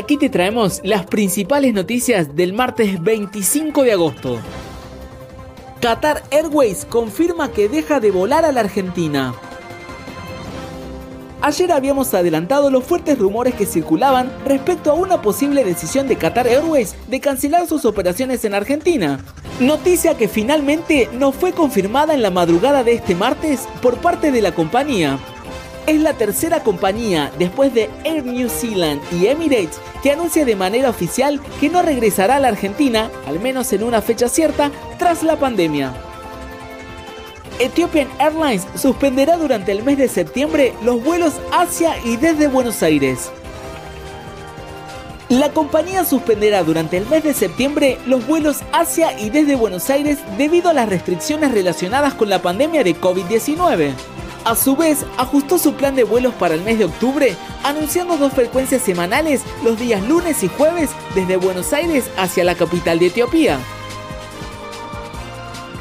Aquí te traemos las principales noticias del martes 25 de agosto. Qatar Airways confirma que deja de volar a la Argentina. Ayer habíamos adelantado los fuertes rumores que circulaban respecto a una posible decisión de Qatar Airways de cancelar sus operaciones en Argentina. Noticia que finalmente no fue confirmada en la madrugada de este martes por parte de la compañía. Es la tercera compañía después de Air New Zealand y Emirates que anuncia de manera oficial que no regresará a la Argentina, al menos en una fecha cierta, tras la pandemia. Ethiopian Airlines suspenderá durante el mes de septiembre los vuelos hacia y desde Buenos Aires. La compañía suspenderá durante el mes de septiembre los vuelos hacia y desde Buenos Aires debido a las restricciones relacionadas con la pandemia de COVID-19. A su vez, ajustó su plan de vuelos para el mes de octubre, anunciando dos frecuencias semanales los días lunes y jueves desde Buenos Aires hacia la capital de Etiopía.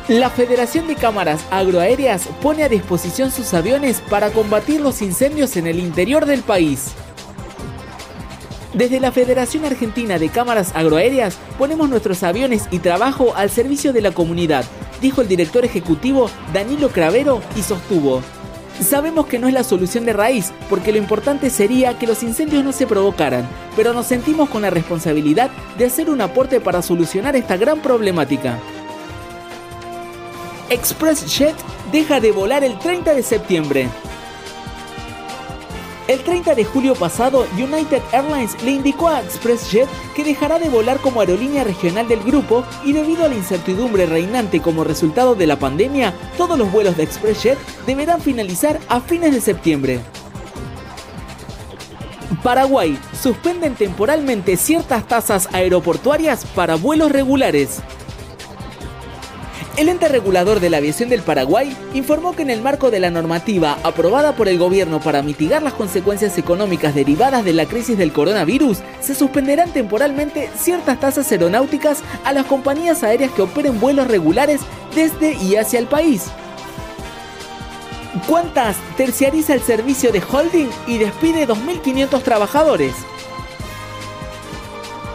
La Federación de Cámaras Agroaéreas pone a disposición sus aviones para combatir los incendios en el interior del país. Desde la Federación Argentina de Cámaras Agroaéreas ponemos nuestros aviones y trabajo al servicio de la comunidad, dijo el director ejecutivo Danilo Cravero y sostuvo. Sabemos que no es la solución de raíz, porque lo importante sería que los incendios no se provocaran, pero nos sentimos con la responsabilidad de hacer un aporte para solucionar esta gran problemática. ExpressJet deja de volar el 30 de septiembre. El 30 de julio pasado, United Airlines le indicó a ExpressJet que dejará de volar como aerolínea regional del grupo y debido a la incertidumbre reinante como resultado de la pandemia, todos los vuelos de ExpressJet deberán finalizar a fines de septiembre. Paraguay suspenden temporalmente ciertas tasas aeroportuarias para vuelos regulares. El ente regulador de la aviación del Paraguay informó que en el marco de la normativa aprobada por el gobierno para mitigar las consecuencias económicas derivadas de la crisis del coronavirus, se suspenderán temporalmente ciertas tasas aeronáuticas a las compañías aéreas que operen vuelos regulares desde y hacia el país. ¿Cuántas terciariza el servicio de holding y despide 2.500 trabajadores?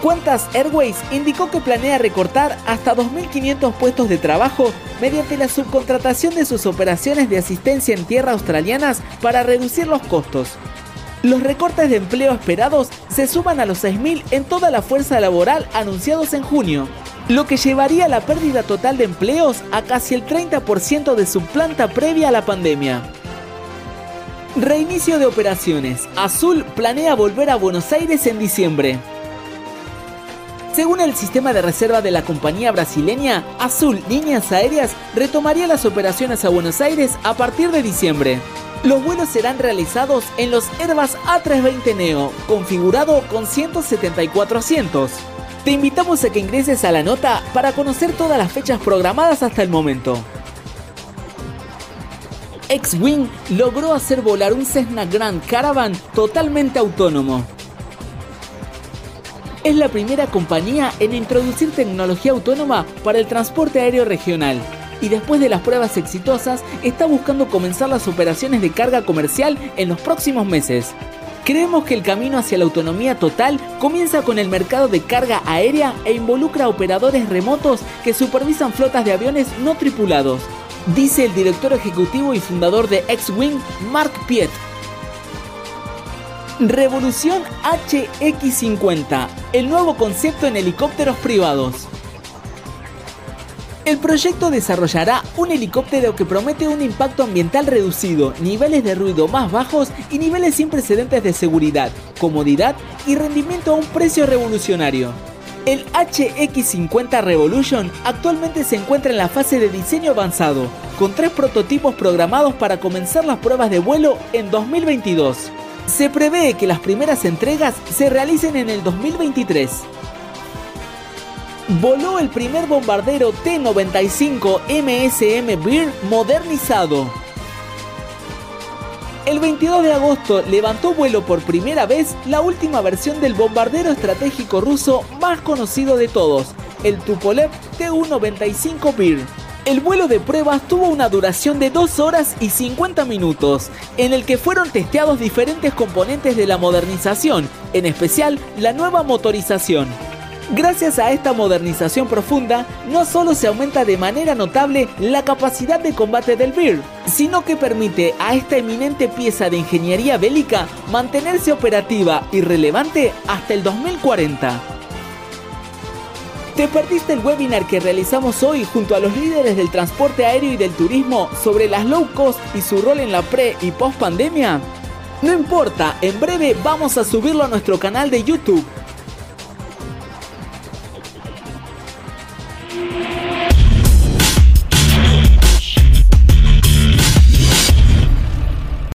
Qantas Airways indicó que planea recortar hasta 2.500 puestos de trabajo mediante la subcontratación de sus operaciones de asistencia en tierra australianas para reducir los costos. Los recortes de empleo esperados se suman a los 6.000 en toda la fuerza laboral anunciados en junio, lo que llevaría la pérdida total de empleos a casi el 30% de su planta previa a la pandemia. Reinicio de operaciones. Azul planea volver a Buenos Aires en diciembre. Según el sistema de reserva de la compañía brasileña, Azul Líneas Aéreas retomaría las operaciones a Buenos Aires a partir de diciembre. Los vuelos serán realizados en los Airbus A320 Neo, configurado con 174 asientos. Te invitamos a que ingreses a la nota para conocer todas las fechas programadas hasta el momento. X-Wing logró hacer volar un Cessna Grand Caravan totalmente autónomo es la primera compañía en introducir tecnología autónoma para el transporte aéreo regional y después de las pruebas exitosas está buscando comenzar las operaciones de carga comercial en los próximos meses. Creemos que el camino hacia la autonomía total comienza con el mercado de carga aérea e involucra operadores remotos que supervisan flotas de aviones no tripulados, dice el director ejecutivo y fundador de X-Wing, Mark Piet. Revolución HX50, el nuevo concepto en helicópteros privados. El proyecto desarrollará un helicóptero que promete un impacto ambiental reducido, niveles de ruido más bajos y niveles sin precedentes de seguridad, comodidad y rendimiento a un precio revolucionario. El HX50 Revolution actualmente se encuentra en la fase de diseño avanzado, con tres prototipos programados para comenzar las pruebas de vuelo en 2022. Se prevé que las primeras entregas se realicen en el 2023. Voló el primer bombardero T-95 MSM Beer modernizado. El 22 de agosto levantó vuelo por primera vez la última versión del bombardero estratégico ruso más conocido de todos, el Tupolev Tu-95 Beer. El vuelo de pruebas tuvo una duración de 2 horas y 50 minutos, en el que fueron testeados diferentes componentes de la modernización, en especial la nueva motorización. Gracias a esta modernización profunda, no solo se aumenta de manera notable la capacidad de combate del BIR, sino que permite a esta eminente pieza de ingeniería bélica mantenerse operativa y relevante hasta el 2040. ¿Te perdiste el webinar que realizamos hoy junto a los líderes del transporte aéreo y del turismo sobre las low cost y su rol en la pre y post pandemia? No importa, en breve vamos a subirlo a nuestro canal de YouTube